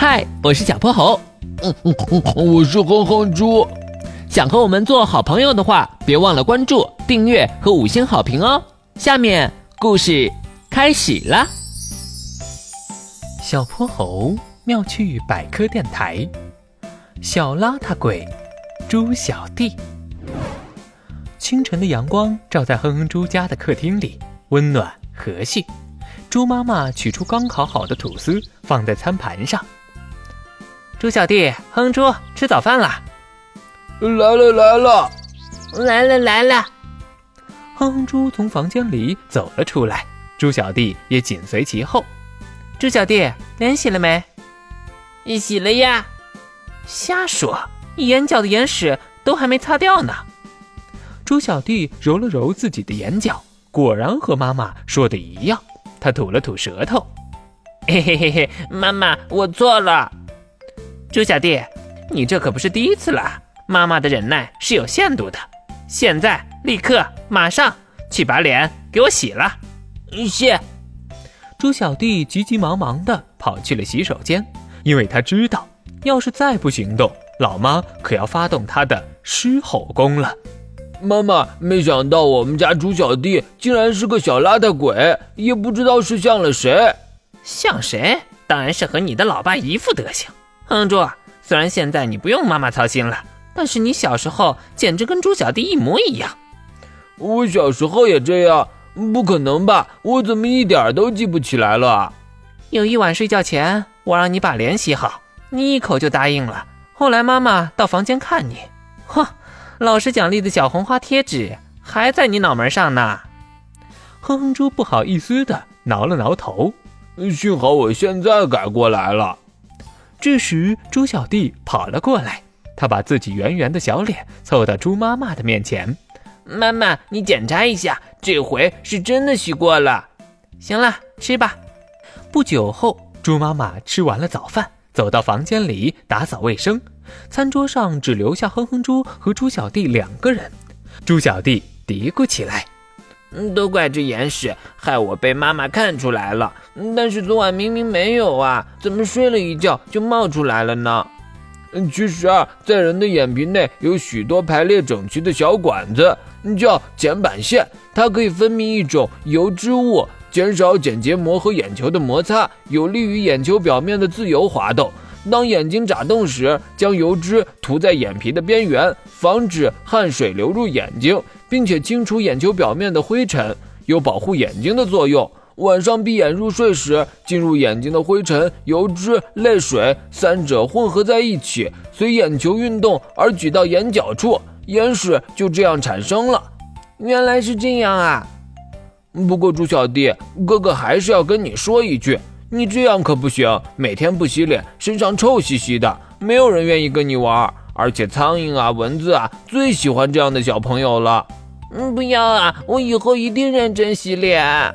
嗨，我是小泼猴。嗯嗯嗯，我是哼哼猪。想和我们做好朋友的话，别忘了关注、订阅和五星好评哦。下面故事开始啦。小泼猴妙趣百科电台，小邋遢鬼，猪小弟。清晨的阳光照在哼哼猪家的客厅里，温暖和煦。猪妈妈取出刚烤好的吐司，放在餐盘上。猪小弟，哼猪，吃早饭啦！来了来了，来了来了。哼哼猪从房间里走了出来，猪小弟也紧随其后。猪小弟，脸洗了没？洗了呀。瞎说，眼角的眼屎都还没擦掉呢。猪小弟揉了揉自己的眼角，果然和妈妈说的一样。他吐了吐舌头，嘿嘿嘿嘿，妈妈，我错了。猪小弟，你这可不是第一次了。妈妈的忍耐是有限度的。现在，立刻，马上去把脸给我洗了。谢。猪小弟急急忙忙的跑去了洗手间，因为他知道，要是再不行动，老妈可要发动他的狮吼功了。妈妈，没想到我们家猪小弟竟然是个小邋遢鬼，也不知道是像了谁。像谁？当然是和你的老爸一副德行。哼猪，虽然现在你不用妈妈操心了，但是你小时候简直跟猪小弟一模一样。我小时候也这样？不可能吧？我怎么一点都记不起来了？有一晚睡觉前，我让你把脸洗好，你一口就答应了。后来妈妈到房间看你，哼。老师奖励的小红花贴纸还在你脑门上呢，哼哼猪不好意思的挠了挠头，幸好我现在改过来了。这时猪小弟跑了过来，他把自己圆圆的小脸凑到猪妈妈的面前，妈妈，你检查一下，这回是真的洗过了。行了，吃吧。不久后，猪妈妈吃完了早饭，走到房间里打扫卫生。餐桌上只留下哼哼猪和猪小弟两个人。猪小弟嘀咕起来：“都怪这眼屎，害我被妈妈看出来了。但是昨晚明明没有啊，怎么睡了一觉就冒出来了呢？”嗯其实啊，在人的眼皮内有许多排列整齐的小管子，叫睑板腺，它可以分泌一种油脂物，减少睑结膜和眼球的摩擦，有利于眼球表面的自由滑动。当眼睛眨动时，将油脂涂在眼皮的边缘，防止汗水流入眼睛，并且清除眼球表面的灰尘，有保护眼睛的作用。晚上闭眼入睡时，进入眼睛的灰尘、油脂、泪水三者混合在一起，随眼球运动而举到眼角处，眼屎就这样产生了。原来是这样啊！不过猪小弟，哥哥还是要跟你说一句。你这样可不行，每天不洗脸，身上臭兮兮的，没有人愿意跟你玩。而且苍蝇啊、蚊子啊，最喜欢这样的小朋友了。嗯，不要啊，我以后一定认真洗脸。